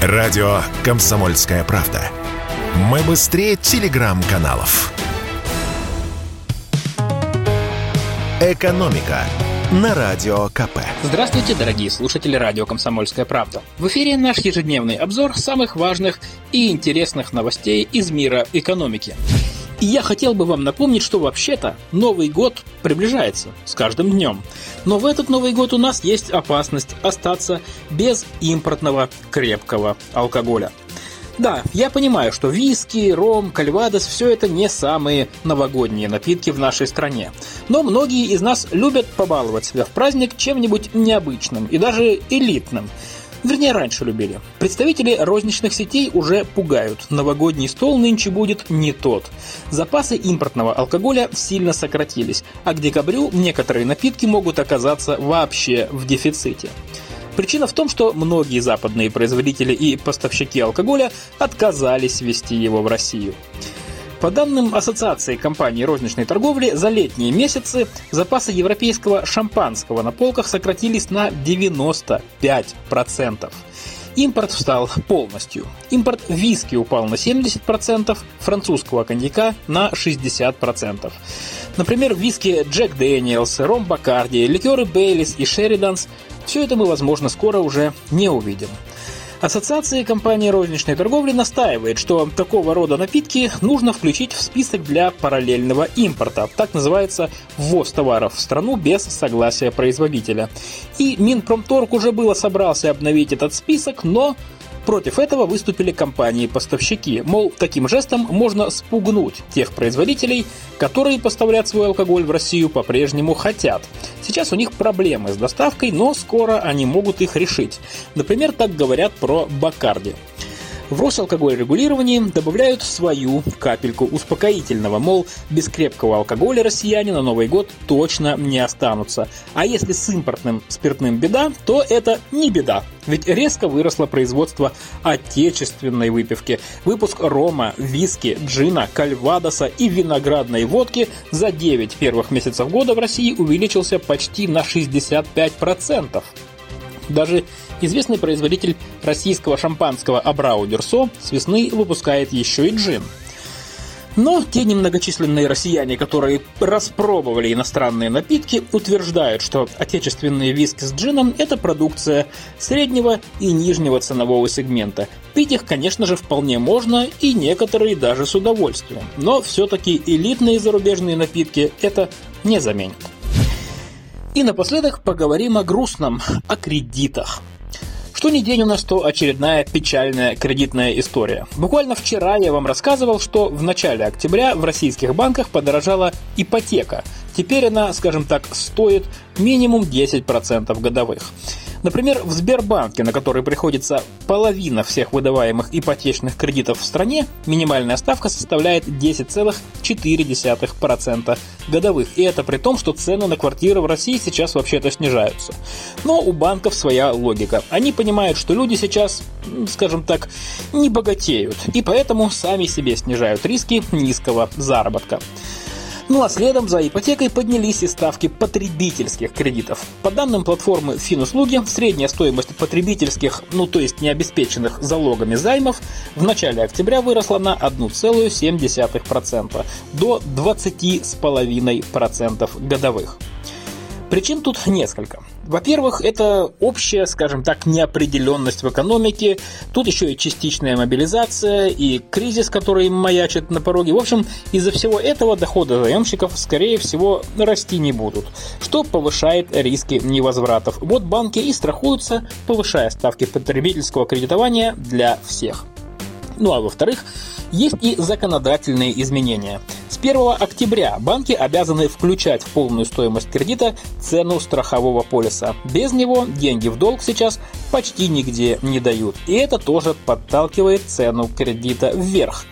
Радио «Комсомольская правда». Мы быстрее телеграм-каналов. «Экономика» на Радио КП. Здравствуйте, дорогие слушатели радио «Комсомольская правда». В эфире наш ежедневный обзор самых важных и интересных новостей из мира экономики. И я хотел бы вам напомнить, что вообще-то Новый год приближается с каждым днем. Но в этот Новый год у нас есть опасность остаться без импортного крепкого алкоголя. Да, я понимаю, что виски, ром, кальвадос – все это не самые новогодние напитки в нашей стране. Но многие из нас любят побаловать себя в праздник чем-нибудь необычным и даже элитным – Вернее, раньше любили. Представители розничных сетей уже пугают. Новогодний стол нынче будет не тот. Запасы импортного алкоголя сильно сократились, а к декабрю некоторые напитки могут оказаться вообще в дефиците. Причина в том, что многие западные производители и поставщики алкоголя отказались ввезти его в Россию. По данным Ассоциации компаний розничной торговли, за летние месяцы запасы европейского шампанского на полках сократились на 95%. Импорт встал полностью. Импорт виски упал на 70%, французского коньяка на 60%. Например, виски Jack Daniel's, Ром Бакарди, ликеры Baileys и Sheridan's – все это мы, возможно, скоро уже не увидим. Ассоциация компаний розничной торговли настаивает, что такого рода напитки нужно включить в список для параллельного импорта. Так называется ввоз товаров в страну без согласия производителя. И Минпромторг уже было собрался обновить этот список, но Против этого выступили компании-поставщики, мол, таким жестом можно спугнуть тех производителей, которые поставлять свой алкоголь в Россию по-прежнему хотят. Сейчас у них проблемы с доставкой, но скоро они могут их решить. Например, так говорят про Бакарди. В Росалкогольрегулировании добавляют свою капельку успокоительного, мол, без крепкого алкоголя россияне на Новый год точно не останутся. А если с импортным спиртным беда, то это не беда. Ведь резко выросло производство отечественной выпивки. Выпуск рома, виски, джина, кальвадоса и виноградной водки за 9 первых месяцев года в России увеличился почти на 65%. Даже известный производитель российского шампанского Абрау Дюрсо с весны выпускает еще и джин. Но те немногочисленные россияне, которые распробовали иностранные напитки, утверждают, что отечественные виски с джином – это продукция среднего и нижнего ценового сегмента. Пить их, конечно же, вполне можно, и некоторые даже с удовольствием. Но все-таки элитные зарубежные напитки это не заменят. И напоследок поговорим о грустном, о кредитах. Что ни день у нас, то очередная печальная кредитная история. Буквально вчера я вам рассказывал, что в начале октября в российских банках подорожала ипотека. Теперь она, скажем так, стоит минимум 10% годовых. Например, в Сбербанке, на который приходится половина всех выдаваемых ипотечных кредитов в стране, минимальная ставка составляет 10,4% годовых. И это при том, что цены на квартиры в России сейчас вообще-то снижаются. Но у банков своя логика. Они понимают, что люди сейчас, скажем так, не богатеют. И поэтому сами себе снижают риски низкого заработка. Ну а следом за ипотекой поднялись и ставки потребительских кредитов. По данным платформы Финуслуги, средняя стоимость потребительских, ну то есть необеспеченных залогами займов, в начале октября выросла на 1,7% до 20,5% годовых. Причин тут несколько. Во-первых, это общая, скажем так, неопределенность в экономике. Тут еще и частичная мобилизация, и кризис, который маячит на пороге. В общем, из-за всего этого доходы заемщиков, скорее всего, расти не будут, что повышает риски невозвратов. Вот банки и страхуются, повышая ставки потребительского кредитования для всех. Ну а во-вторых, есть и законодательные изменения. С 1 октября банки обязаны включать в полную стоимость кредита цену страхового полиса. Без него деньги в долг сейчас почти нигде не дают. И это тоже подталкивает цену кредита вверх.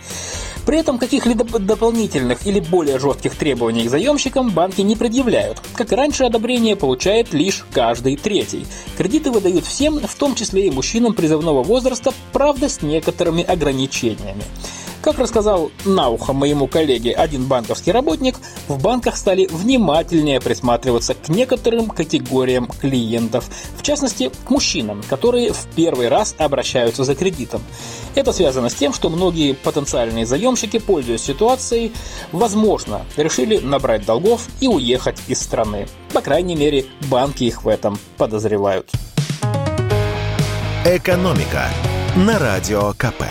При этом каких-либо дополнительных или более жестких требований к заемщикам банки не предъявляют. Как и раньше, одобрение получает лишь каждый третий. Кредиты выдают всем, в том числе и мужчинам призывного возраста, правда с некоторыми ограничениями. Как рассказал на ухо моему коллеге один банковский работник, в банках стали внимательнее присматриваться к некоторым категориям клиентов, в частности, к мужчинам, которые в первый раз обращаются за кредитом. Это связано с тем, что многие потенциальные заемщики, пользуясь ситуацией, возможно, решили набрать долгов и уехать из страны. По крайней мере, банки их в этом подозревают. «Экономика» на Радио КП.